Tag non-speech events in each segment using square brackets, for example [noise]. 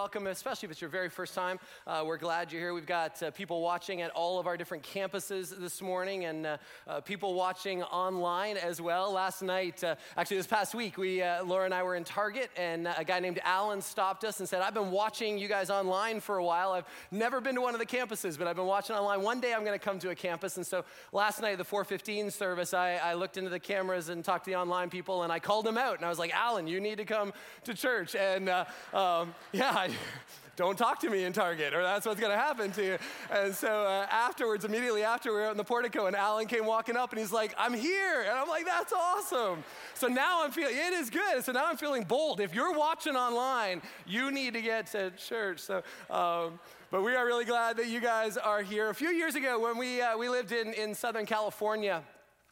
welcome, especially if it's your very first time. Uh, we're glad you're here. We've got uh, people watching at all of our different campuses this morning and uh, uh people watching online as well. Last night, uh, actually, this past week, we, Laura and I were in Target, and a guy named Alan stopped us and said, I've been watching you guys online for a while. I've never been to one of the campuses, but I've been watching online. One day I'm going to come to a campus. And so last night, the 415 service, I, I looked into the cameras and talked to the online people, and I called him out, and I was like, Alan, you need to come to church. And uh, um, yeah, don't talk to me in Target, or that's what's to happen to you. And so uh, afterwards, immediately after, we were out in the portico, and Alan came walking up, and he's like, I'm here. And I'm like, that's awesome. So now I'm feeling, it is good. So now I'm feeling bold. If you're watching online, you need to get to church. So, um, but we are really glad that you guys are here. A few years ago, when we, uh, we lived in, in Southern California,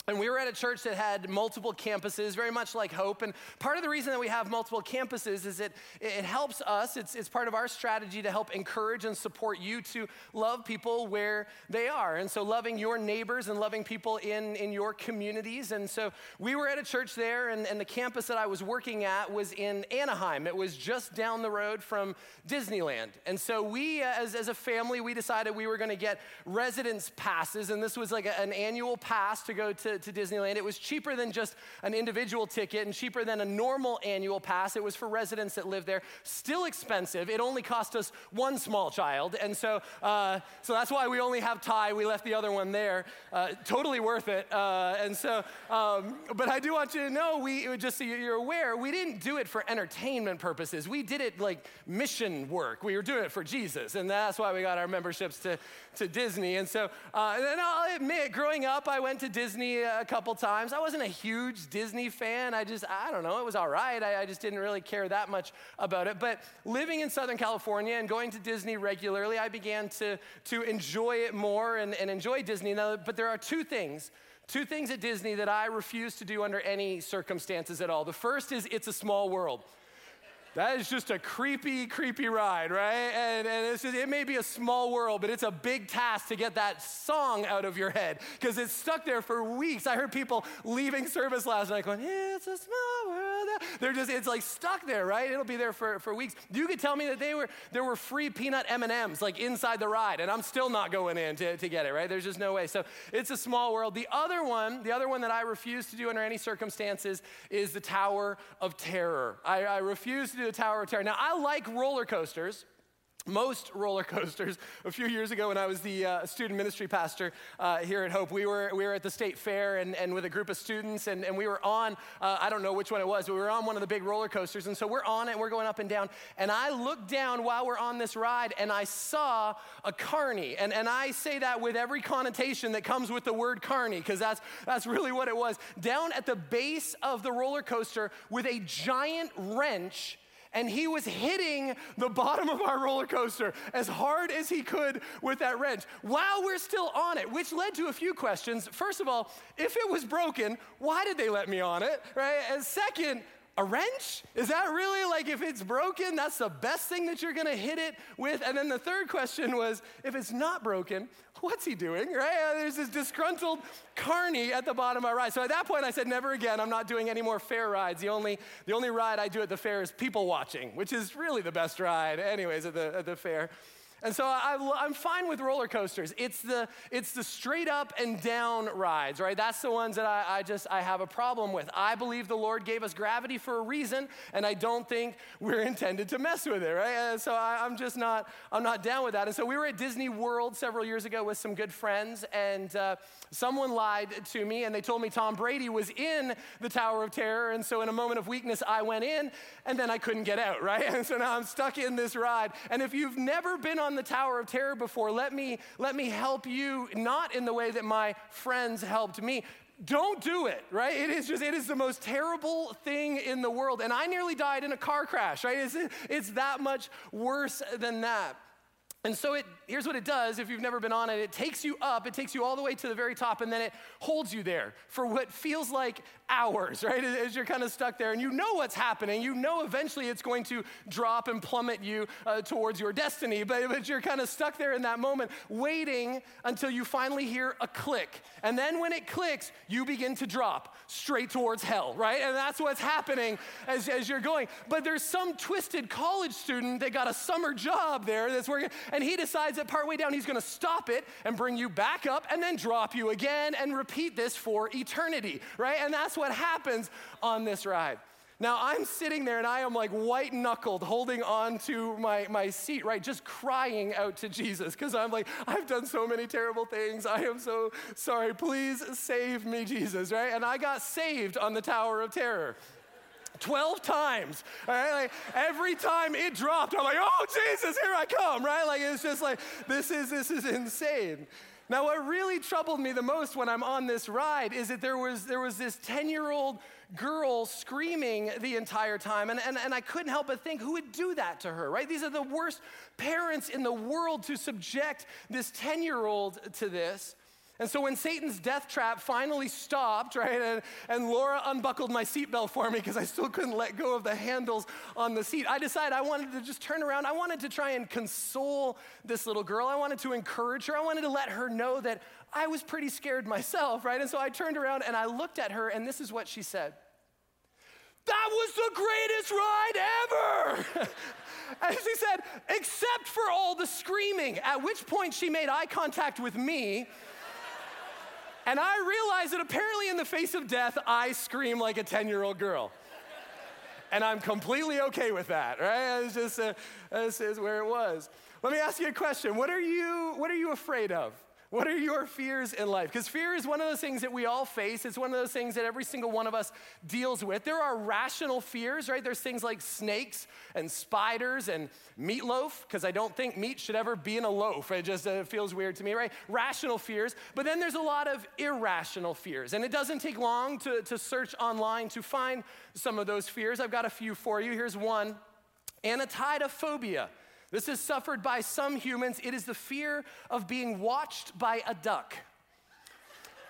and we were at a church that had multiple campuses, very much like Hope. And part of the reason that we have multiple campuses is it, it helps us, it's, it's part of our strategy to help encourage and support you to love people where they are. And so, loving your neighbors and loving people in, in your communities. And so, we were at a church there, and, and the campus that I was working at was in Anaheim. It was just down the road from Disneyland. And so, we, uh, as, as a family, we decided we were going to get residence passes. And this was like a, an annual pass to go to to, Disneyland. It was cheaper than just an individual ticket and cheaper than a normal annual pass. It was for residents that live there. Still expensive. It only cost us one small child. And so, uh, so that's why we only have Ty. We left the other one there. Uh, totally worth it. Uh, and so, um, but I do want you to know, we just so you're aware, we didn't do it for entertainment purposes. We did it like mission work. We were doing it for Jesus. And that's why we got our memberships to, to Disney. And so, uh, and I'll admit, growing up, I went to Disney a couple times. I wasn't a huge Disney fan. I just, I don't know, it was all right. I, I just didn't really care that much about it. But living in Southern California and going to Disney regularly, I began to, to enjoy it more and, and enjoy Disney. Now, but there are two things Two things at Disney that I refuse to do under any circumstances at all. The first is it's a small world. That is just a creepy, creepy ride, right? And, and just, it may be a small world, but it's a big task to get that song out of your head because it's stuck there for weeks. I heard people leaving service last night going, It's a small world. They're just, it's like stuck there, right? It'll be there for, for weeks. You could tell me that they were, there were free peanut M&Ms like inside the ride, and I'm still not going in to, to get it, right? There's just no way. So it's a small world. The other one, the other one that I refuse to do under any circumstances is the Tower of Terror. I, I refuse to do the Tower of Terror. Now, I like roller coasters most roller [laughs] coasters. A few years ago, when I was the uh, student ministry pastor uh, here at Hope, we were, we were at the state fair and, and with a group of students, and, and we were on, uh, I don't know which one it was, but we were on one of the big roller coasters. And so we're on it, and we're going up and down. And I looked down while we're on this ride, and I saw a carny. And, and I say that with every connotation that comes with the word carny, because that's, that's really what it was. Down at the base of the roller coaster with a giant wrench and he was hitting the bottom of our roller coaster as hard as he could with that wrench while we're still on it, which led to a few questions. First of all, if it was broken, why did they let me on it, right? And second, a wrench? Is that really like if it's broken, that's the best thing that you're gonna hit it with? And then the third question was if it's not broken, what's he doing, right? Uh, there's this disgruntled carny at the bottom of my ride. So at that point, I said, never again. I'm not doing any more fair rides. The only, the only ride I do at the fair is people watching, which is really the best ride, anyways, at the, at the fair. And so I, am fine with roller coasters. It's the, it's the straight up and down rides, right? That's the ones that I, I just, I have a problem with. I believe the Lord gave us gravity for a reason, and I don't think we're [laughs] intended to mess with it, right? And so I, am just not, I'm not down with that. And so we were at Disney World several years ago with some good friends, and uh, someone lied to me, and they told me Tom Brady was in the Tower of Terror. And so in a moment of weakness, I went in, and then I couldn't get out, [laughs] right? And so now I'm stuck in this ride. And if you've never been on on the Tower of Terror before, let me, let me help you, not in the way that my friends helped me. Don't do it, right? It is just, it is the most terrible thing in the world. And I nearly died in a car crash, right? It's, it's that much worse than that. And so it, here's what it does if you've never been on it it takes you up, it takes you all the way to the very top, and then it holds you there for what feels like hours, [laughs] right? As you're kind of stuck there and you know what's happening. You know eventually it's going to drop and plummet you uh, towards your destiny, but, but you're kind of stuck there in that moment, waiting until you finally hear a click. And then when it clicks, you begin to drop straight towards hell, right? And that's what's happening as, as you're going. But there's some twisted college student that got a summer job there that's working, and he decides that partway down he's gonna stop it and bring you back up and then drop you again and repeat this for eternity, right? And that's what happens on this ride. Now I'm sitting there and I am like white knuckled holding on to my, my seat, right? Just crying out to Jesus because I'm like, I've done so many terrible things. I am so sorry. Please save me, Jesus, right? And I got saved on the Tower of Terror. 12 times, all right? Like every time it dropped, I'm like, oh Jesus, here I come, right? Like it's just like, this is this is insane. Now, what really troubled me the most when I'm on this ride is that there was, there was this 10 year old girl screaming the entire time. And, and, and I couldn't help but think, who would do that to her, right? These are the worst parents in the world to subject this 10 year old to this. And so when Satan's death trap finally stopped, right, and, and Laura unbuckled my seatbelt for me because I still couldn't let go of the handles on the seat, I decided I wanted to just turn around. I wanted to try and console this little girl. I wanted to encourage her. I wanted to let her know that I was pretty scared myself, right? And so I turned around and I looked at her, and this is what she said. That was the greatest ride ever! [laughs] and she said, except for all the screaming, at which point she made eye contact with me and I realized that apparently, in the face of death, I scream like a 10 year old girl. and I'm completely okay with that, right? It's just, uh, this is where it was. Let me ask you a question. What are you, what are you afraid of? What are your fears in life? Because fear is one of those things that we all face. It's one of those things that every single one of us deals with. There are rational fears, right? There's things like snakes and spiders and meatloaf, because I don't think meat should ever be in a loaf. It just uh, feels weird to me, right? Rational fears. But then there's a lot of irrational fears. And it doesn't take long to, to search online to find some of those fears. I've got a few for you. Here's one anatidophobia. This is suffered by some humans. It is the fear of being watched by a duck.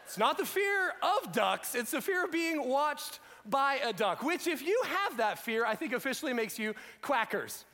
It's not the fear of ducks, it's the fear of being watched by a duck, which, if you have that fear, I think officially makes you quackers.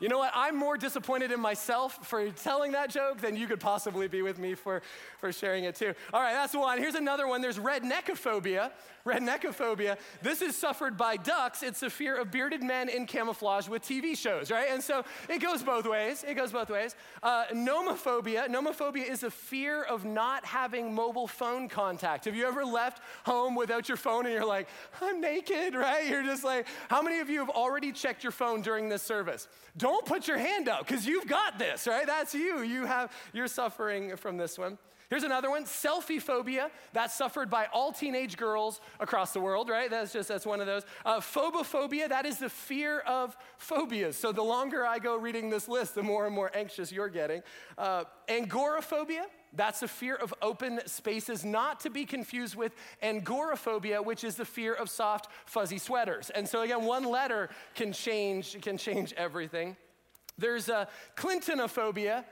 You know what? I'm more disappointed in myself for telling that joke than you could possibly be with me for, for sharing it too. All right, that's one. Here's another one. There's redneckophobia. Redneckophobia. This is suffered by ducks. It's the fear of bearded men in camouflage with TV shows, right? And so it goes both ways. It goes both ways. Uh, nomophobia. Nomophobia is a fear of not having mobile phone contact. Have you ever left home without your phone and you're like, I'm naked, right? You're just like, how many of you have already checked your phone during this service? Put your hand up because you've got this, right? That's you. You have, you're suffering from this one. Here's another one selfie phobia. That's suffered by all teenage girls across the world, right? That's just, that's one of those. Uh, phobophobia, that is the fear of phobias. So the longer I go reading this list, the more and more anxious you're getting. Uh, agoraphobia, that's the fear of open spaces, not to be confused with angoraphobia, which is the fear of soft, fuzzy sweaters. And so again, one letter can change, can change everything. There's a Clintonophobia,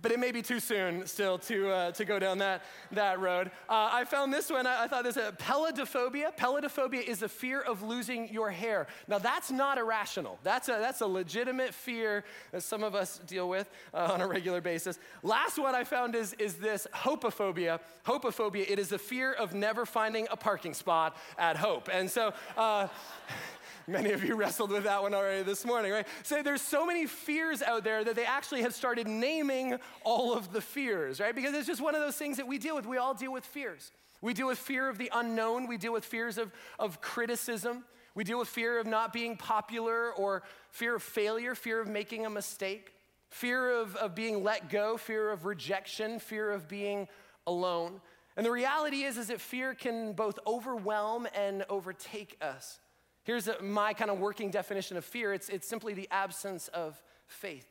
but it may be too soon still to, uh, to go down that, that road. Uh, I found this one, I, I thought this uh, peladophobia. Peladophobia is the fear of losing your hair. Now, that's not irrational. That's a, that's a legitimate fear that some of us deal with uh, on a regular basis. Last one I found is, is this hopophobia. Hopophobia, it is the fear of never finding a parking spot at Hope. And so, uh, [laughs] Many of you wrestled with that one already this morning, right? So there's so many fears out there that they actually have started naming all of the fears, right? Because it's just one of those things that we deal with. We all deal with fears. We deal with fear of the unknown, we deal with fears of, of criticism, we deal with fear of not being popular or fear of failure, fear of making a mistake, fear of, of being let go, fear of rejection, fear of being alone. And the reality is, is that fear can both overwhelm and overtake us. Here's a, my kind of working definition of fear it's, it's simply the absence of faith.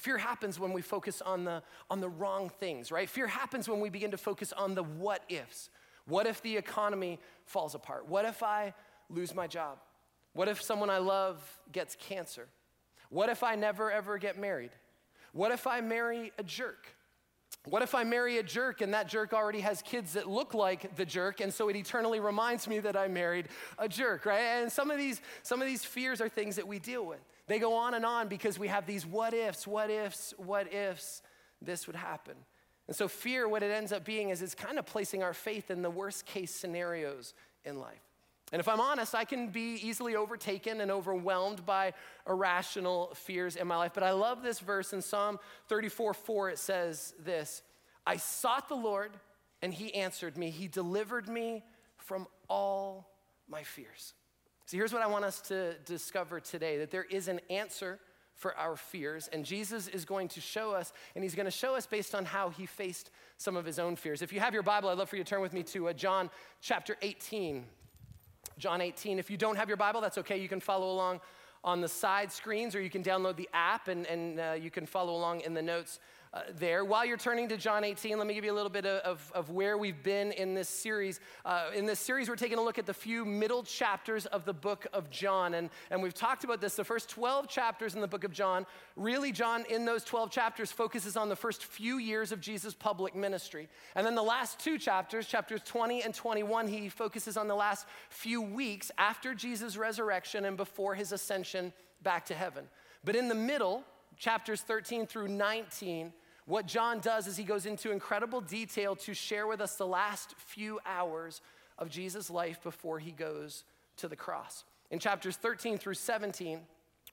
Fear happens when we focus on the, on the wrong things, right? Fear happens when we begin to focus on the what ifs. What if the economy falls apart? What if I lose my job? What if someone I love gets cancer? What if I never ever get married? What if I marry a jerk? What if I marry a jerk and that jerk already has kids that look like the jerk and so it eternally reminds me that I married a jerk, right? And some of these some of these fears are things that we deal with. They go on and on because we have these what ifs, what ifs, what ifs this would happen. And so fear what it ends up being is it's kind of placing our faith in the worst case scenarios in life. And if I'm honest, I can be easily overtaken and overwhelmed by irrational fears in my life. But I love this verse in Psalm 34 4. It says this I sought the Lord, and he answered me. He delivered me from all my fears. So here's what I want us to discover today that there is an answer for our fears. And Jesus is going to show us, and he's going to show us based on how he faced some of his own fears. If you have your Bible, I'd love for you to turn with me to uh, John chapter 18. John 18. If you don't have your Bible, that's okay. You can follow along on the side screens or you can download the app and, and uh, you can follow along in the notes uh, there. While you're turning to John 18, let me give you a little bit of, of where we've been in this series. Uh, in this series, we're taking a look at the few middle chapters of the book of John. And, and we've talked about this. The first 12 chapters in the book of John, really, John, in those 12 chapters, focuses on the first few years of Jesus' public ministry. And then the last two chapters, chapters 20 and 21, he focuses on the last few weeks after Jesus' resurrection and before his ascension back to heaven. But in the middle, chapters 13 through 19, what John does is he goes into incredible detail to share with us the last few hours of Jesus' life before he goes to the cross. In chapters 13 through 17,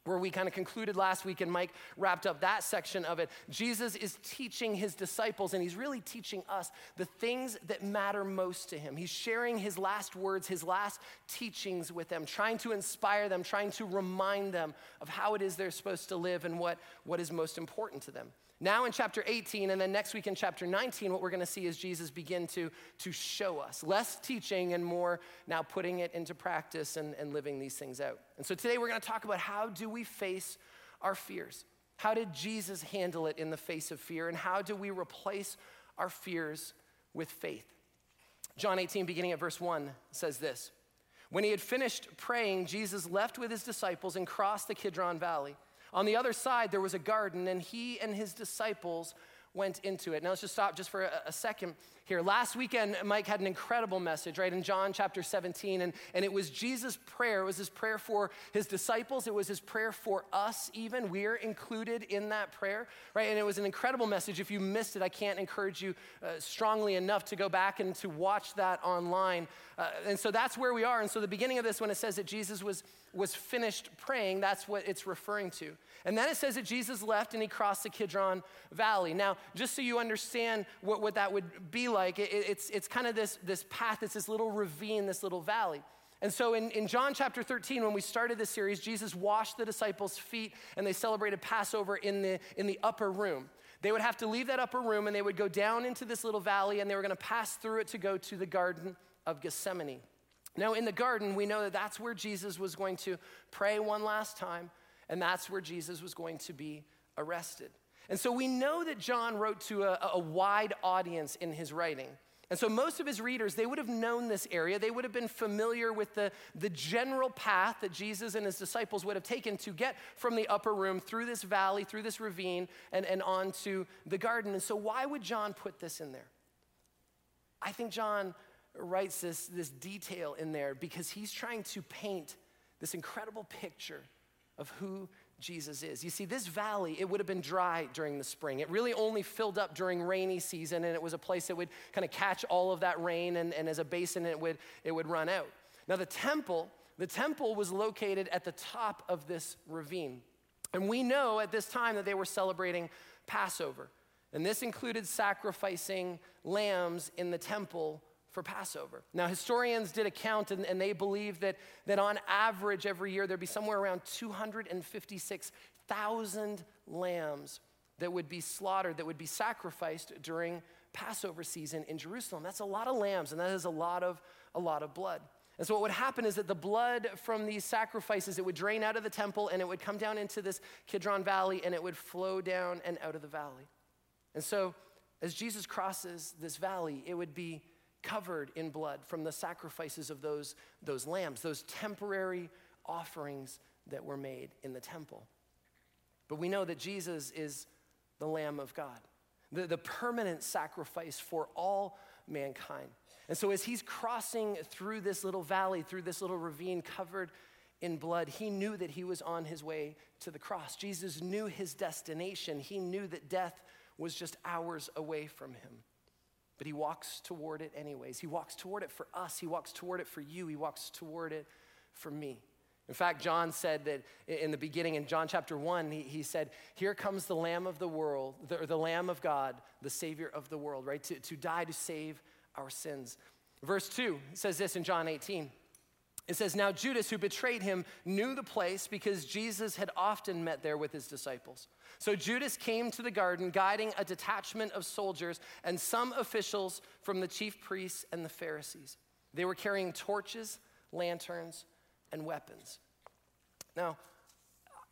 where we kind of concluded last week and Mike wrapped up that section of it. Jesus is teaching his disciples and he's really teaching us the things that matter most to him. He's sharing his last words, his last teachings with them, trying to inspire them, trying to remind them of how it is they're supposed to live and what, what is most important to them. Now, in chapter 18, and then next week in chapter 19, what we're going to see is Jesus begin to, to show us less teaching and more now putting it into practice and, and living these things out. And so today we're going to talk about how do we face our fears? How did Jesus handle it in the face of fear? And how do we replace our fears with faith? John 18, beginning at verse 1, says this When he had finished praying, Jesus left with his disciples and crossed the Kidron Valley. On the other side, there was a garden, and he and his disciples went into it. Now, let's just stop just for a, second here. Last weekend, Mike had an incredible message, right, in John chapter 17, and, and it was Jesus' prayer. It was his prayer for his disciples, it was his prayer for us, even. We're included in that prayer, right? And it was an incredible message. If you missed it, I can't encourage you uh, strongly enough to go back and to watch that online. Uh, and so that's where we are. And so, the beginning of this, when it says that Jesus was, was finished praying, that's what it's referring to. And then it says that Jesus left and he crossed the Kidron Valley. Now, just so you understand what, what that would be like, it, it's, it's kind of this, this path, it's this little ravine, this little valley. And so in, in John chapter 13, when we started this series, Jesus washed the disciples' feet and they celebrated Passover in the, in the upper room. They would have to leave that upper room and they would go down into this little valley and they were going to pass through it to go to the Garden of Gethsemane. Now, in the garden, we know that that's where Jesus was going to pray one last time and that's where Jesus was going to be arrested. And so we know that John wrote to a, a, wide audience in his writing. And so most of his readers, they would have known this area. They would have been familiar with the, the general path that Jesus and his disciples would have taken to get from the upper room through this valley, through this ravine, and, and onto the garden. And so why would John put this in there? I think John writes this, this detail in there because he's trying to paint this incredible picture of who Jesus is. You see, this valley, it would have been dry during the spring. It really only filled up during rainy season, and it was a place that would kind of catch all of that rain, and, and as a basin, it would, it would run out. Now, the temple, the temple was located at the top of this ravine. And we know at this time that they were celebrating Passover. And this included sacrificing lambs in the temple for Passover. Now, historians did a count and, and they believe that, that on average every year there'd be somewhere around 256,000 lambs that would be slaughtered, that would be sacrificed during Passover season in Jerusalem. That's a lot of lambs and that is a lot of, a lot of blood. And so, what would happen is that the blood from these sacrifices, it would drain out of the temple and it would come down into this Kidron Valley and it would flow down and out of the valley. And so, as Jesus crosses this valley, it would be covered in blood from the sacrifices of those, those lambs, those temporary offerings that were made in the temple. But we know that Jesus is the Lamb of God. the, the permanent sacrifice for all mankind. And so, as he's crossing through this little valley, through this little ravine covered in blood, he knew that he was on his way to the cross. Jesus knew his destination. He knew that death was just hours away from him. But he walks toward it anyways. He walks toward it for us. He walks toward it for you. He walks toward it for me. In fact, John said that in the beginning, in John chapter 1, he, he said, Here comes the Lamb of the world, the, the Lamb of God, the Savior of the world, right? To, to die to save our sins. Verse 2 says this in John 18. It says, Now Judas, who betrayed him, knew the place because Jesus had often met there with his disciples. So Judas came to the garden, guiding a detachment of soldiers and some officials from the chief priests and the Pharisees. They were carrying torches, lanterns, and weapons. Now,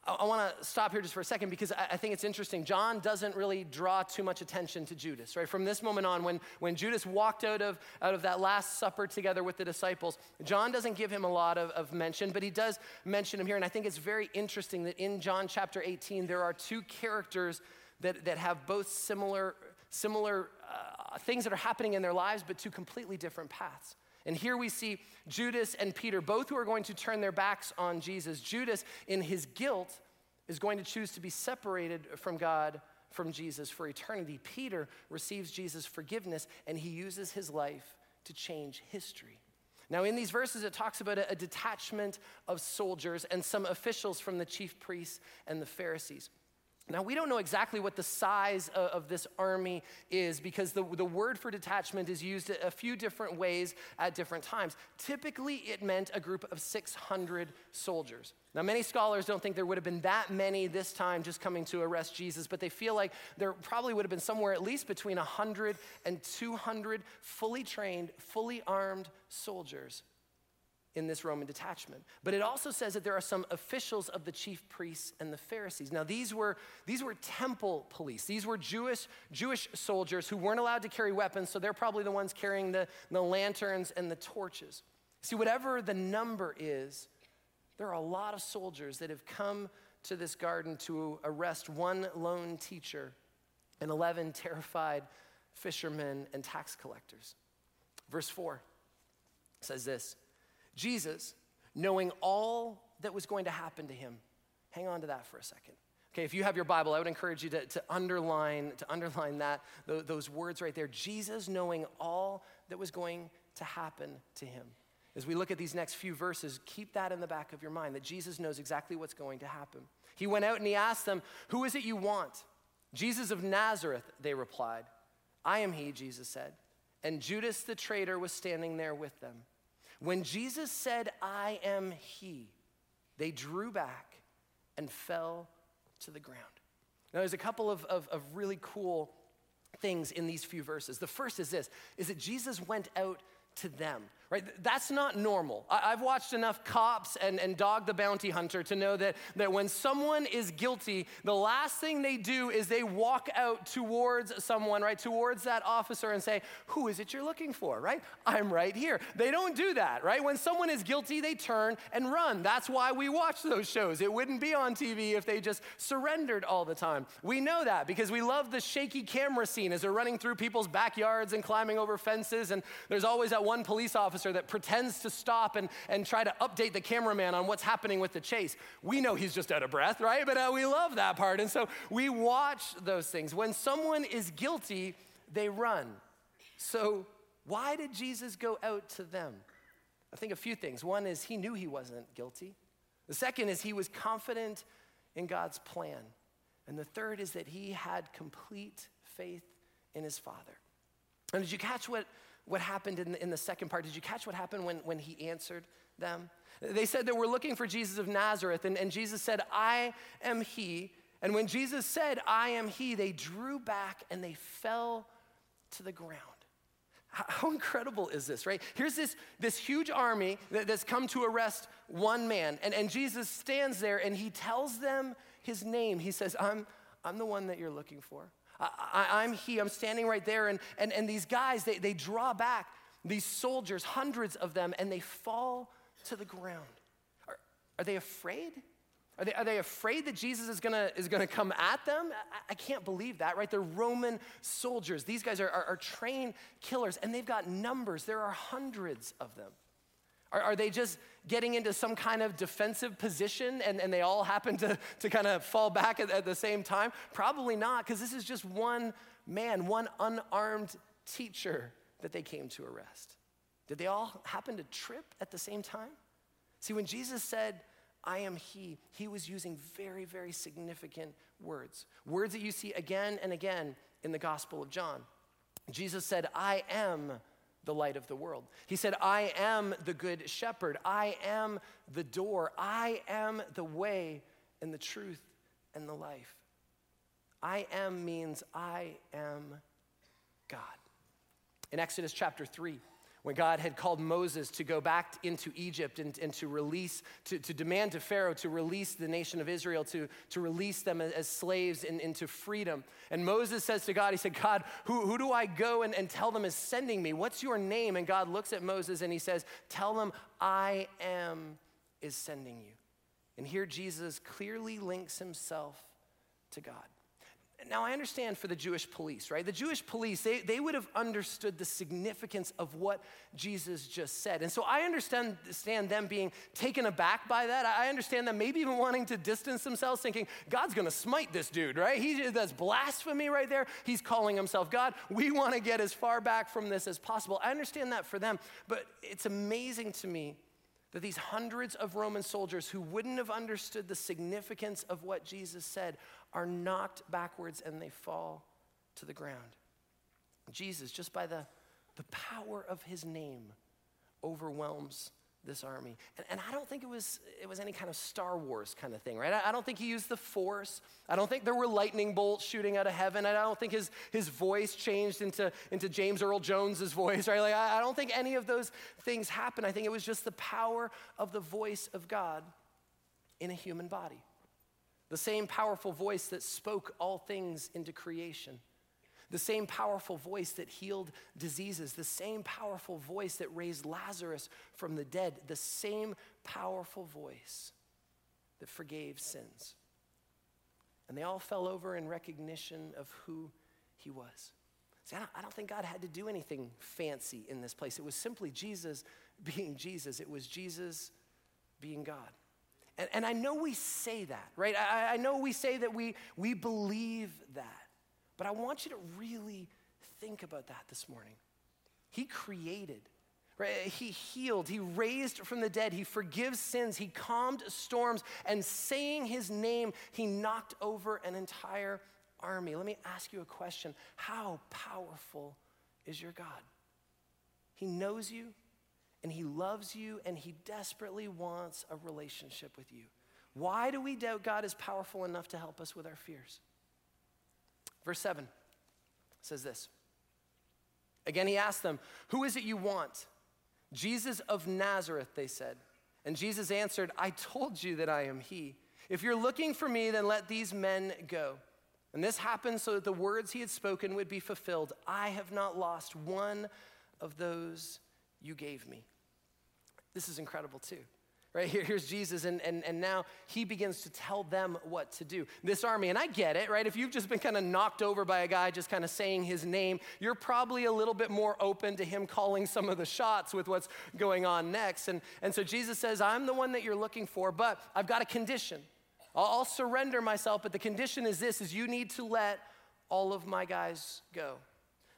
I, want to stop here just for a second because I, I think it's interesting. John doesn't really draw too much attention to Judas, right? From this moment on, when, when Judas walked out of, out of that Last Supper together with the disciples, John doesn't give him a lot of, of mention, but he does mention him here. And I think it's very interesting that in John chapter 18, there are two characters that, that have both similar, similar uh, things that are happening in their lives, but two completely different paths. And here we see Judas and Peter, both who are going to turn their backs on Jesus. Judas, in his guilt, is going to choose to be separated from God, from Jesus for eternity. Peter receives Jesus' forgiveness and he uses his life to change history. Now, in these verses, it talks about a, detachment of soldiers and some officials from the chief priests and the Pharisees. Now, we don't know exactly what the size of, of, this army is because the, the word for detachment is used a few different ways at different times. Typically, it meant a group of 600 soldiers. Now, many scholars don't think there would have been that many this time just coming to arrest Jesus, but they feel like there probably would have been somewhere at least between 100 and 200 fully trained, fully armed soldiers in this Roman detachment. But it also says that there are some officials of the chief priests and the Pharisees. Now, these were, these were temple police. These were Jewish, Jewish soldiers who weren't allowed to carry weapons, so they're probably the ones carrying the, the lanterns and the torches. See, whatever the number is, there are a lot of soldiers that have come to this garden to arrest one lone teacher and 11 terrified fishermen and tax collectors. Verse 4 says this Jesus, knowing all that was going to happen to him, hang on to that for a second. Okay, if you have your Bible, I would encourage you to, to underline, to underline that, those words right there. Jesus knowing all that was going to happen to him. As we look at these next few verses, keep that in the back of your mind that Jesus knows exactly what's going to happen. He went out and he asked them, Who is it you want? Jesus of Nazareth, they replied. I am he, Jesus said. And Judas the traitor was standing there with them. When Jesus said, I am he, they drew back and fell to the ground. Now, there's a couple of, of, of really cool things in these few verses. The first is this, is that Jesus went out to them right? That's not normal. I've watched enough cops and, and Dog the Bounty Hunter to know that, that when someone is guilty, the last thing they do is they walk out towards someone, right? Towards that officer and say, Who is it you're looking for, right? I'm right here. They don't do that, right? When someone is guilty, they turn and run. That's why we watch those shows. It wouldn't be on TV if they just surrendered all the time. We know that because we love the shaky camera scene as they're running through people's backyards and climbing over fences, and there's always that one police officer officer that pretends to stop and, and try to update the cameraman on what's happening with the chase. We know he's just out of breath, right? But uh, we love that part. And so we watch those things. When someone is guilty, they run. So why did Jesus go out to them? I think a few things. One is he knew he wasn't guilty. The second is he was confident in God's plan. And the third is that he had complete faith in his Father. And did you catch what what happened in the, in the second part. Did you catch what happened when, when he answered them? They said that we're looking for Jesus of Nazareth, and, and Jesus said, I am he. And when Jesus said, I am he, they drew back and they fell to the ground. How incredible is this, right? Here's this, this huge army that, that's come to arrest one man. And, and Jesus stands there and he tells them his name. He says, I'm, I'm the one that you're looking for. I, am he, I'm standing right there. And, and, and these guys, they, they draw back, these soldiers, hundreds of them, and they fall to the ground. Are, are they afraid? Are they, are they afraid that Jesus is gonna, is gonna come at them? I, I can't believe that, right? They're Roman soldiers. These guys are, are, are, trained killers, and they've got numbers. There are hundreds of them. Are, are they just getting into some kind of defensive position and, and they all happen to, to kind of fall back at, at the same time? Probably not, because this is just one man, one unarmed teacher that they came to arrest. Did they all happen to trip at the same time? See, when Jesus said, I am He, He was using very, very significant words. Words that you see again and again in the Gospel of John. Jesus said, I am the light of the world. He said, I am the good shepherd. I am the door. I am the way and the truth and the life. I am means I am God. In Exodus chapter 3, when God had called Moses to go back into Egypt and, and to release, to, to demand to Pharaoh to release the nation of Israel, to, to release them as, slaves in, into freedom. And Moses says to God, He said, God, who, who do I go and, and tell them is sending me? What's your name? And God looks at Moses and He says, Tell them, I am is sending you. And here Jesus clearly links Himself to God. Now, I understand for the Jewish police, right? The Jewish police, they, they would have understood the significance of what Jesus just said. And so I understand, understand them being taken aback by that. I understand them maybe even wanting to distance themselves, thinking, God's gonna smite this dude, right? He, that's blasphemy right there. He's calling himself God. We wanna get as far back from this as possible. I understand that for them, but it's amazing to me that these hundreds of Roman soldiers who wouldn't have understood the significance of what Jesus said are knocked backwards and they fall to the ground. Jesus, just by the, the power of his name, overwhelms this army. And, and, I don't think it was, it was any kind of Star Wars kind of thing, right? I, I, don't think he used the force. I don't think there were lightning bolts shooting out of heaven. I don't think his, his voice changed into, into James Earl Jones's voice, [laughs] right? Like, I, I don't think any of those things happened. I think it was just the power of the voice of God in a human body the same powerful voice that spoke all things into creation, the same powerful voice that healed diseases, the same powerful voice that raised Lazarus from the dead, the same powerful voice that forgave sins. And they all fell over in recognition of who he was. See, I don't, I don't think God had to do anything fancy in this place. It was simply Jesus being Jesus, it was Jesus being God. And, and I know we say that, right? I, I know we say that we, we believe that. But I want you to really think about that this morning. He created, right? He healed, He raised from the dead, He forgives sins, He calmed storms, and saying His name, He knocked over an entire army. Let me ask you a question How powerful is your God? He knows you, and He loves you and He desperately wants a relationship with you. Why do we doubt God is powerful enough to help us with our fears? Verse 7 says this Again, He asked them, Who is it you want? Jesus of Nazareth, they said. And Jesus answered, I told you that I am He. If you're looking for me, then let these men go. And this happened so that the words he had spoken would be fulfilled. I have not lost one of those you gave me. This is incredible too. Right [laughs] here, here's Jesus, and, and, and now he begins to tell them what to do. This army, and I get it, right? If you've just been kind of knocked over by a guy just kind of saying his name, you're probably a little bit more open to him calling some of the shots with what's going on next. And, and so Jesus says, I'm the one that you're looking for, but I've got a condition. I'll, I'll surrender myself, but the condition is this, is you need to let all of my guys go.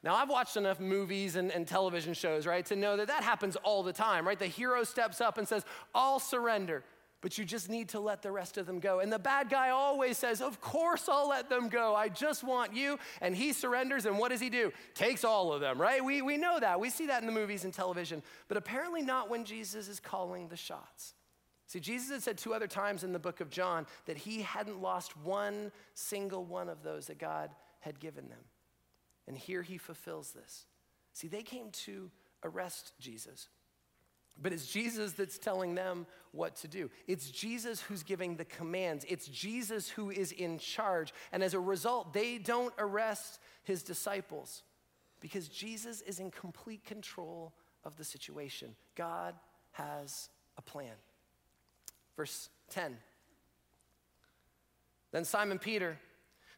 Now, I've watched enough movies and, and, television shows, right, to know that that happens all the time, right? The hero steps up and says, I'll surrender, but you just need to let the rest of them go. And the bad guy always says, Of course I'll let them go. I just want you. And he surrenders, and what does he do? Takes all of them, right? We, we know that. We see that in the movies and television, but apparently not when Jesus is calling the shots. See, Jesus had said two other times in the book of John that he hadn't lost one single one of those that God had given them. And here he fulfills this. See, they came to arrest Jesus. But it's Jesus that's telling them what to do. It's Jesus who's giving the commands. It's Jesus who is in charge. And as a result, they don't arrest his disciples because Jesus is in complete control of the situation. God has a plan. Verse 10 Then Simon Peter,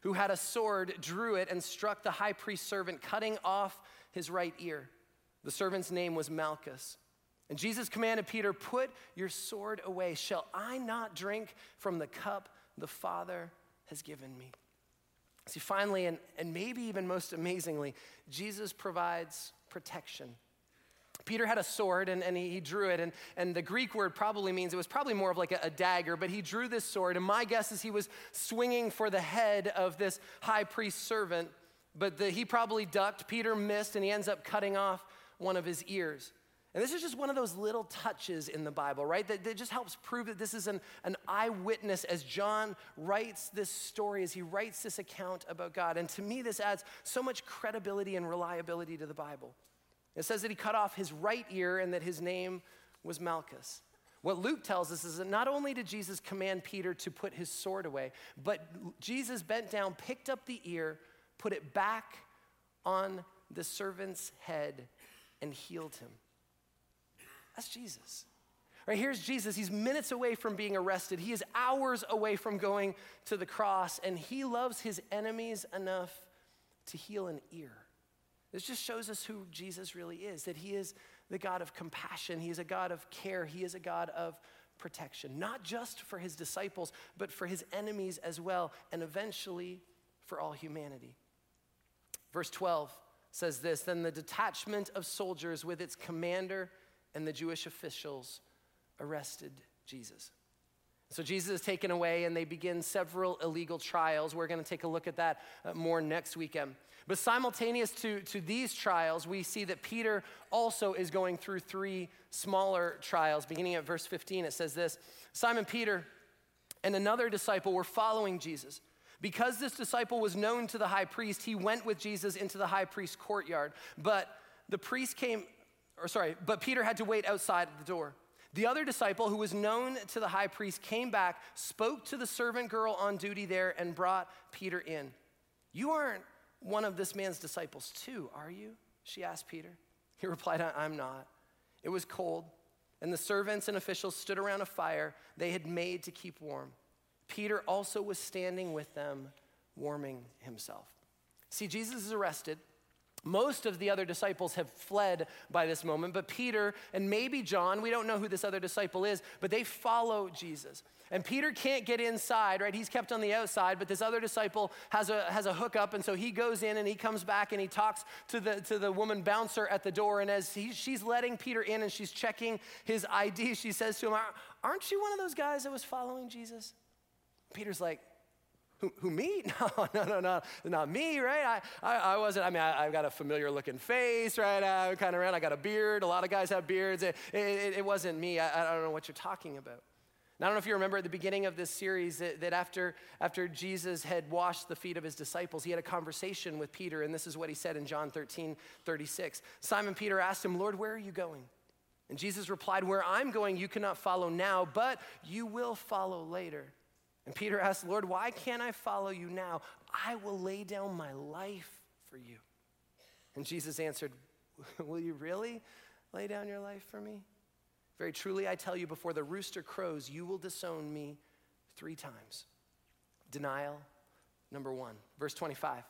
who had a sword, drew it and struck the high priest's servant, cutting off his right ear. The servant's name was Malchus. And Jesus commanded Peter, Put your sword away. Shall I not drink from the cup the Father has given me? See, finally, and, and maybe even most amazingly, Jesus provides protection. Peter had a sword and, and he, he, drew it, and, and the Greek word probably means it was probably more of like a, a dagger, but he drew this sword, and my guess is he was swinging for the head of this high priest servant, but the, he probably ducked. Peter missed, and he ends up cutting off one of his ears. And this is just one of those little touches in the Bible, right? That, that just helps prove that this is an, an eyewitness as John writes this story, as he writes this account about God. And to me, this adds so much credibility and reliability to the Bible. It says that he cut off his right ear and that his name was Malchus. What Luke tells us is that not only did Jesus command Peter to put his sword away, but Jesus bent down, picked up the ear, put it back on the servant's head, and healed him. That's Jesus. Right, here's Jesus. He's minutes away from being arrested. He is hours away from going to the cross, and he loves his enemies enough to heal an ear. This just shows us who Jesus really is that he is the God of compassion, he is a God of care, he is a God of protection, not just for his disciples, but for his enemies as well, and eventually for all humanity. Verse 12 says this Then the detachment of soldiers with its commander and the Jewish officials arrested Jesus. So Jesus is taken away, and they begin several illegal trials. We're going to take a look at that uh, more next weekend. But simultaneous to, to these trials, we see that Peter also is going through three smaller trials. Beginning at verse 15, it says this Simon Peter and another disciple were following Jesus. Because this disciple was known to the high priest, he went with Jesus into the high priest's courtyard. But the priest came, or sorry, but Peter had to wait outside the door. The other disciple, who was known to the high priest, came back, spoke to the servant girl on duty there, and brought Peter in. You aren't one of this man's disciples too, are you? She asked Peter. He replied, I'm not. It was cold, and the servants and officials stood around a fire they had made to keep warm. Peter also was standing with them, warming himself. See, Jesus is arrested. Most of the other disciples have fled by this moment, but Peter and maybe John, we don't know who this other disciple is, but they follow Jesus. And Peter can't get inside, right? He's kept on the outside, but this other disciple has a, has a hookup. And so he goes in and he comes back and he talks to the, to the woman bouncer at the door. And as he, she's letting Peter in and she's checking his ID, she says to him, Aren't you one of those guys that was following Jesus? Peter's like, who, who, me? [laughs] No, no, no, no, not me, right? I, I, I wasn't, I mean, I, have got a familiar looking face, right? I'm kind of around, I got a beard. A lot of guys have beards. It, it, it wasn't me. I, I don't know what you're talking about. I don't know if you remember at the beginning of this series that, that, after, after Jesus had washed the feet of his disciples, he had a conversation with Peter, and this is what he said in John 13 36. Simon Peter asked him, Lord, where are you going? And Jesus replied, Where I'm going, you cannot follow now, but you will follow later. And Peter asked, Lord, why can't I follow you now? I will lay down my life for you. And Jesus answered, [laughs] Will you really lay down your life for me? Very truly, I tell you, before the rooster crows, you will disown me three times. Denial, number one. Verse 25.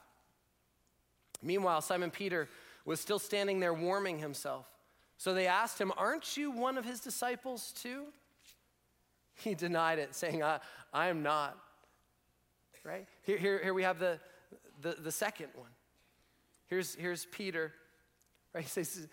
Meanwhile, Simon Peter was still standing there warming himself. So they asked him, Aren't you one of his disciples too? [laughs] He denied it, saying, I, I am not. Right? Here, here, here we have the, the, the second one. Here's, here's Peter. Right? [laughs] He says,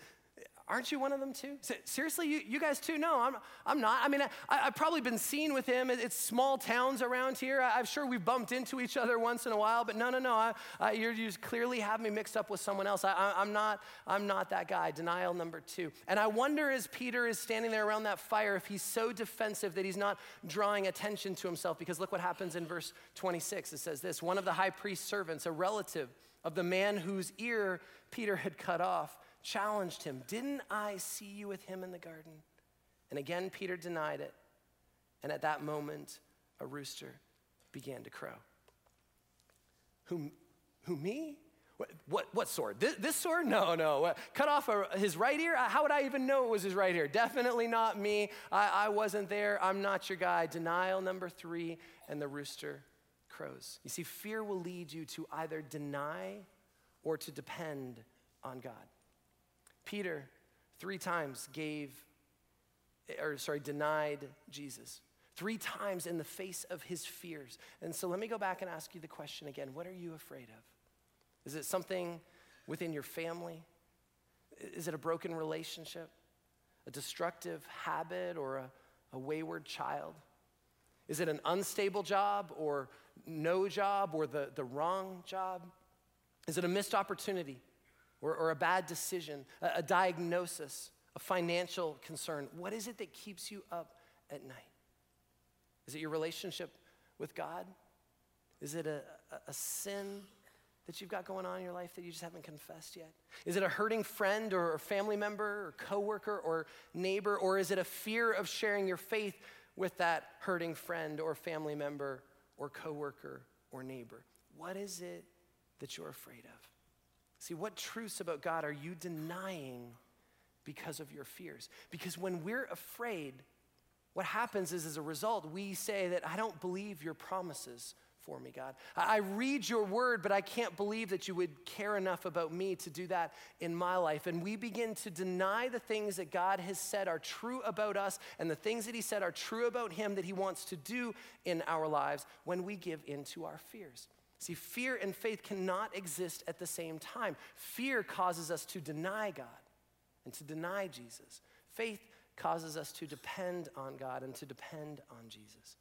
Aren't you one of them too? Seriously, you, you guys too? No, I'm, I'm not. I mean, I, have probably been seen with him. It's small towns around here. I, am sure we've bumped into each other once in a while, but no, no, no. I, I, you clearly have me mixed up with someone else. I, am not, I'm not that guy. Denial number two. And I wonder as Peter is standing there around that fire if he's so defensive that he's not drawing attention to himself. Because look what happens in verse 26. It says this One of the high priest's servants, a relative of the man whose ear Peter had cut off, challenged him, Didn't I see you with him in the garden? And again, Peter denied it. And at that moment, a rooster began to crow. Who, who me? What, what, what sword? This, this, sword? No, no. Cut off a, his right ear? How would I even know it was his right ear? Definitely not me. I, I wasn't there. I'm not your guy. Denial number three, and the rooster crows. You see, fear will lead you to either deny or to depend on God. Peter three times gave, or sorry, denied Jesus. Three times in the face of his fears. And so let me go back and ask you the question again what are you afraid of? Is it something within your family? Is it a broken relationship? A destructive habit or a, a wayward child? Is it an unstable job or no job or the, the wrong job? Is it a missed opportunity or, or a bad decision, a, a diagnosis, a financial concern? What is it that keeps you up at night? Is it your relationship with God? Is it a, a, a sin that you've got going on in your life that you just haven't confessed yet? Is it a hurting friend or family member or coworker or neighbor? Or is it a fear of sharing your faith with that hurting friend or family member or coworker or neighbor? What is it that you're afraid of? See, what truths about God are you denying because of your fears? Because when we're afraid, what happens is as a result, we say that I don't believe your promises for me, God. I read your word, but I can't believe that you would care enough about me to do that in my life. And we begin to deny the things that God has said are true about us and the things that He said are true about Him that He wants to do in our lives when we give in to our fears. See, fear and faith cannot exist at the same time. Fear causes us to deny God and to deny Jesus. Faith causes us to depend on God and to depend on Jesus.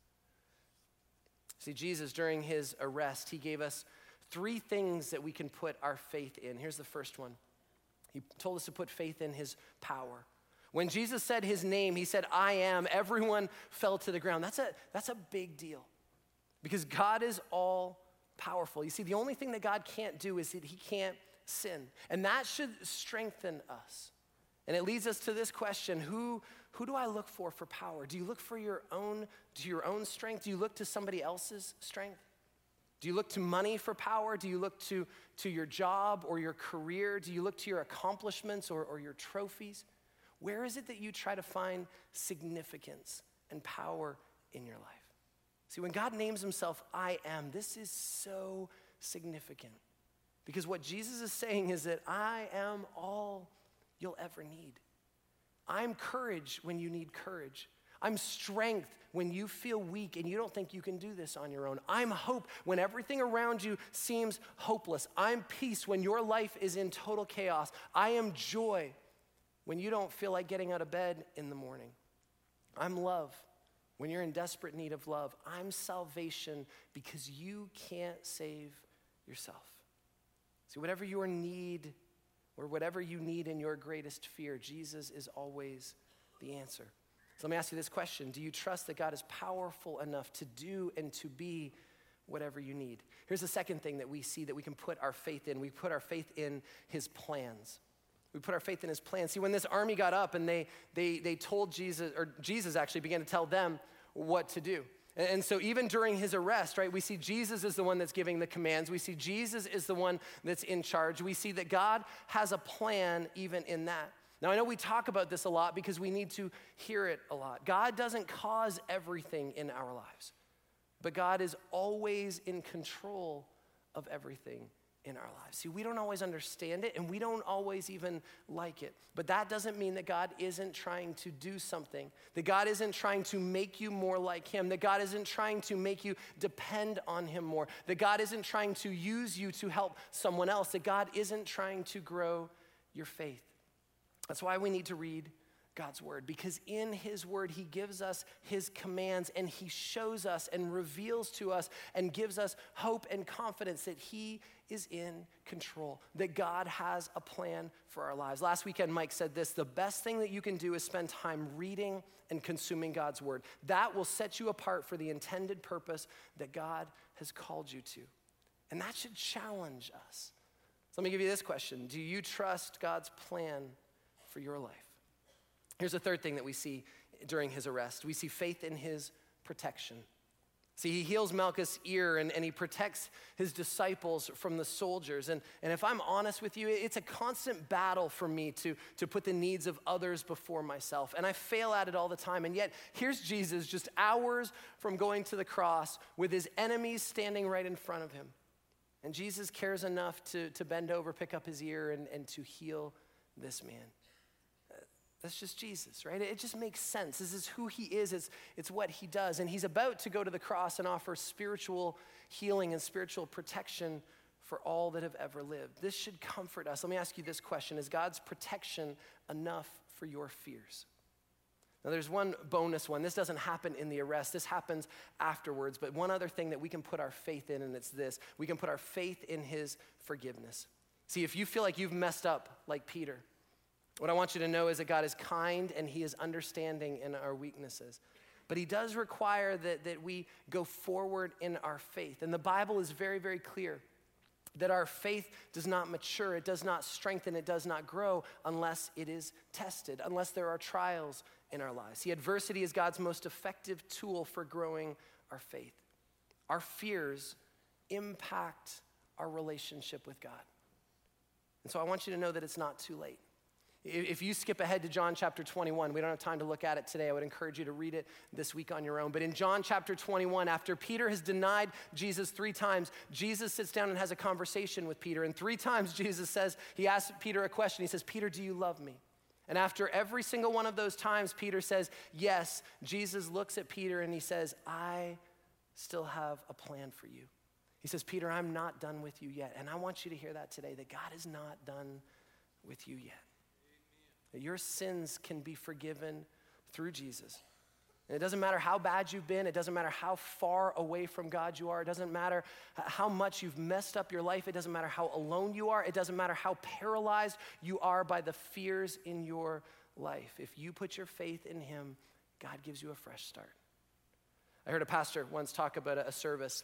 See, Jesus, during his arrest, he gave us three things that we can put our faith in. Here's the first one He told us to put faith in his power. When Jesus said his name, he said, I am, everyone fell to the ground. That's a, that's a big deal because God is all powerful. You see, the only thing that God can't do is that he can't sin. And that should strengthen us. And it leads us to this question who, who do I look for for power? Do you look for your own, to your own strength? Do you look to somebody else's strength? Do you look to money for power? Do you look to, to your job or your career? Do you look to your accomplishments or, or your trophies? Where is it that you try to find significance and power in your life? See, when God names himself, I am, this is so significant. Because what Jesus is saying is that I am all you'll ever need. I'm courage when you need courage. I'm strength when you feel weak and you don't think you can do this on your own. I'm hope when everything around you seems hopeless. I'm peace when your life is in total chaos. I am joy when you don't feel like getting out of bed in the morning. I'm love when you're in desperate need of love. I'm salvation because you can't save yourself. See, whatever your need or whatever you need in your greatest fear, Jesus is always the answer. So let me ask you this question Do you trust that God is powerful enough to do and to be whatever you need? Here's the second thing that we see that we can put our faith in we put our faith in His plans. We put our faith in His plan. See, when this army got up and they, they, they told Jesus, or Jesus actually began to tell them what to do. And so, even during his arrest, right, we see Jesus is the one that's giving the commands. We see Jesus is the one that's in charge. We see that God has a plan even in that. Now, I know we talk about this a lot because we need to hear it a lot. God doesn't cause everything in our lives, but God is always in control of everything in our lives. See, we don't always understand it and we don't always even like it. But that doesn't mean that God isn't trying to do something, that God isn't trying to make you more like Him, that God isn't trying to make you depend on Him more, that God isn't trying to use you to help someone else, that God isn't trying to grow your faith. That's why we need to read God's word because in his word he gives us his commands and he shows us and reveals to us and gives us hope and confidence that he is in control, that God has a plan for our lives. Last weekend, Mike said this the best thing that you can do is spend time reading and consuming God's word. That will set you apart for the intended purpose that God has called you to. And that should challenge us. So let me give you this question Do you trust God's plan for your life? Here's a third thing that we see during his arrest we see faith in his protection. See, he heals Malchus' ear and, and he protects his disciples from the soldiers. And, and if I'm honest with you, it's a constant battle for me to, to put the needs of others before myself. And I fail at it all the time. And yet, here's Jesus just hours from going to the cross with his enemies standing right in front of him. And Jesus cares enough to, to bend over, pick up his ear, and, and to heal this man. That's just Jesus, right? It just makes sense. This is who he is, it's, it's what he does. And he's about to go to the cross and offer spiritual healing and spiritual protection for all that have ever lived. This should comfort us. Let me ask you this question Is God's protection enough for your fears? Now, there's one bonus one. This doesn't happen in the arrest, this happens afterwards. But one other thing that we can put our faith in, and it's this we can put our faith in his forgiveness. See, if you feel like you've messed up like Peter, what I want you to know is that God is kind and He is understanding in our weaknesses. But He does require that, that we go forward in our faith. And the Bible is very, very clear that our faith does not mature, it does not strengthen, it does not grow unless it is tested, unless there are trials in our lives. See, adversity is God's most effective tool for growing our faith. Our fears impact our relationship with God. And so I want you to know that it's not too late. If you skip ahead to John chapter 21, we don't have time to look at it today. I would encourage you to read it this week on your own. But in John chapter 21, after Peter has denied Jesus three times, Jesus sits down and has a conversation with Peter. And three times Jesus says, he asks Peter a question. He says, Peter, do you love me? And after every single one of those times, Peter says, Yes. Jesus looks at Peter and he says, I still have a plan for you. He says, Peter, I'm not done with you yet. And I want you to hear that today that God is not done with you yet. That your sins can be forgiven through Jesus. And it doesn't matter how bad you've been, it doesn't matter how far away from God you are, it doesn't matter how much you've messed up your life, it doesn't matter how alone you are, it doesn't matter how paralyzed you are by the fears in your life. If you put your faith in Him, God gives you a fresh start. I heard a pastor once talk about a, service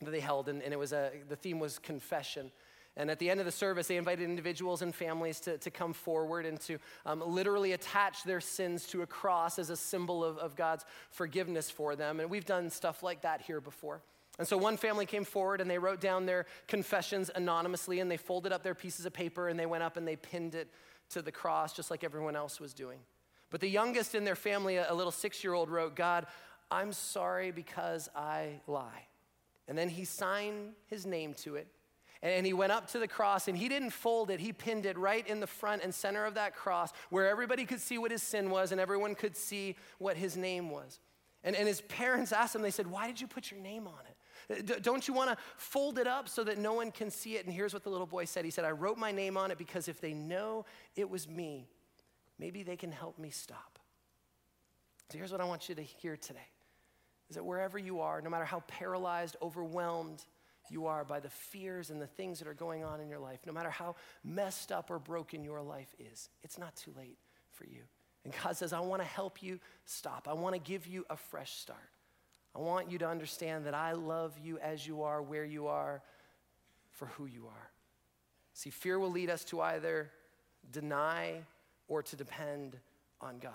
that they held, and, and it was a, the theme was confession. And at the end of the service, they invited individuals and families to, to come forward and to um, literally attach their sins to a cross as a symbol of, of God's forgiveness for them. And we've done stuff like that here before. And so one family came forward and they wrote down their confessions anonymously and they folded up their pieces of paper and they went up and they pinned it to the cross just like everyone else was doing. But the youngest in their family, a little six year old, wrote, God, I'm sorry because I lie. And then he signed his name to it and he went up to the cross and he didn't fold it, he pinned it right in the front and center of that cross where everybody could see what his sin was and everyone could see what his name was. And, and his parents asked him, they said, Why did you put your name on it? D- don't you want to fold it up so that no one can see it? And here's what the little boy said He said, I wrote my name on it because if they know it was me, maybe they can help me stop. So here's what I want you to hear today is that wherever you are, no matter how paralyzed, overwhelmed, you are by the fears and the things that are going on in your life, no matter how messed up or broken your life is, it's not too late for you. And God says, I want to help you stop. I want to give you a fresh start. I want you to understand that I love you as you are, where you are, for who you are. See, fear will lead us to either deny or to depend on God.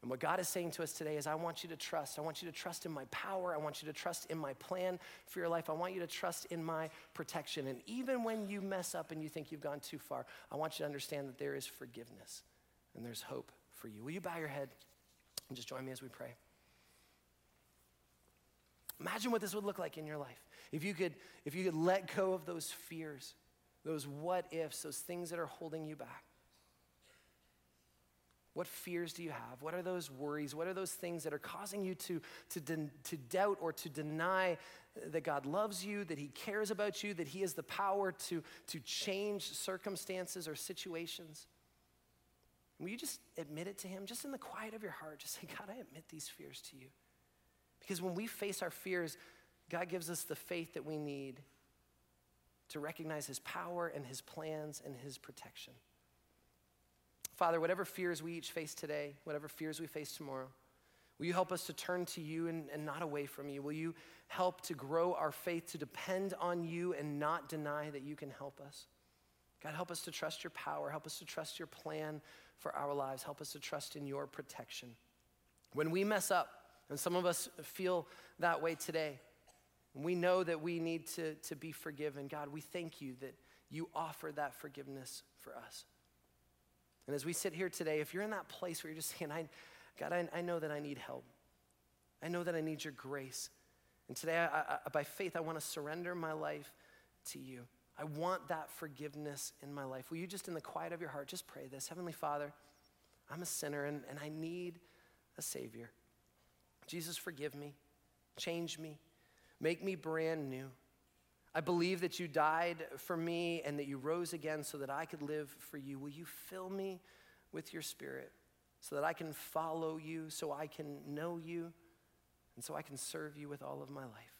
And what God is saying to us today is, I want you to trust. I want you to trust in my power. I want you to trust in my plan for your life. I want you to trust in my protection. And even when you mess up and you think you've gone too far, I want you to understand that there is forgiveness and there's hope for you. Will you bow your head and just join me as we pray? Imagine what this would look like in your life. If you could, if you could let go of those fears, those what ifs, those things that are holding you back. What fears do you have? What are those worries? What are those things that are causing you to, to, de- to doubt or to deny that God loves you, that He cares about you, that He has the power to, to change circumstances or situations? Will you just admit it to Him, just in the quiet of your heart? Just say, God, I admit these fears to you. Because when we face our fears, God gives us the faith that we need to recognize His power and His plans and His protection. Father, whatever fears we each face today, whatever fears we face tomorrow, will you help us to turn to you and, and not away from you? Will you help to grow our faith, to depend on you and not deny that you can help us? God, help us to trust your power. Help us to trust your plan for our lives. Help us to trust in your protection. When we mess up, And some of us feel that way today. We know that we need to, to be forgiven. God, we thank you that you offer that forgiveness for us. And as we sit here today, if you're in that place where you're just saying, I, God, I, I know that I need help, I know that I need your grace. And today, I, I, by faith, I want to surrender my life to you. I want that forgiveness in my life. Will you just, in the quiet of your heart, just pray this Heavenly Father, I'm a sinner and, and I need a Savior. Jesus, forgive me, change me, make me brand new. I believe that you died for me and that you rose again so that I could live for you. Will you fill me with your spirit so that I can follow you, so I can know you, and so I can serve you with all of my life?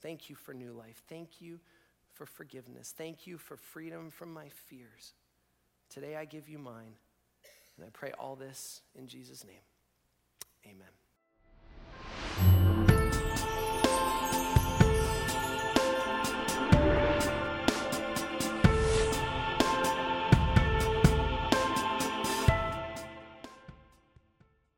Thank you for new life. Thank you for forgiveness. Thank you for freedom from my fears. Today I give you mine. And I pray all this in Jesus' name. Amen.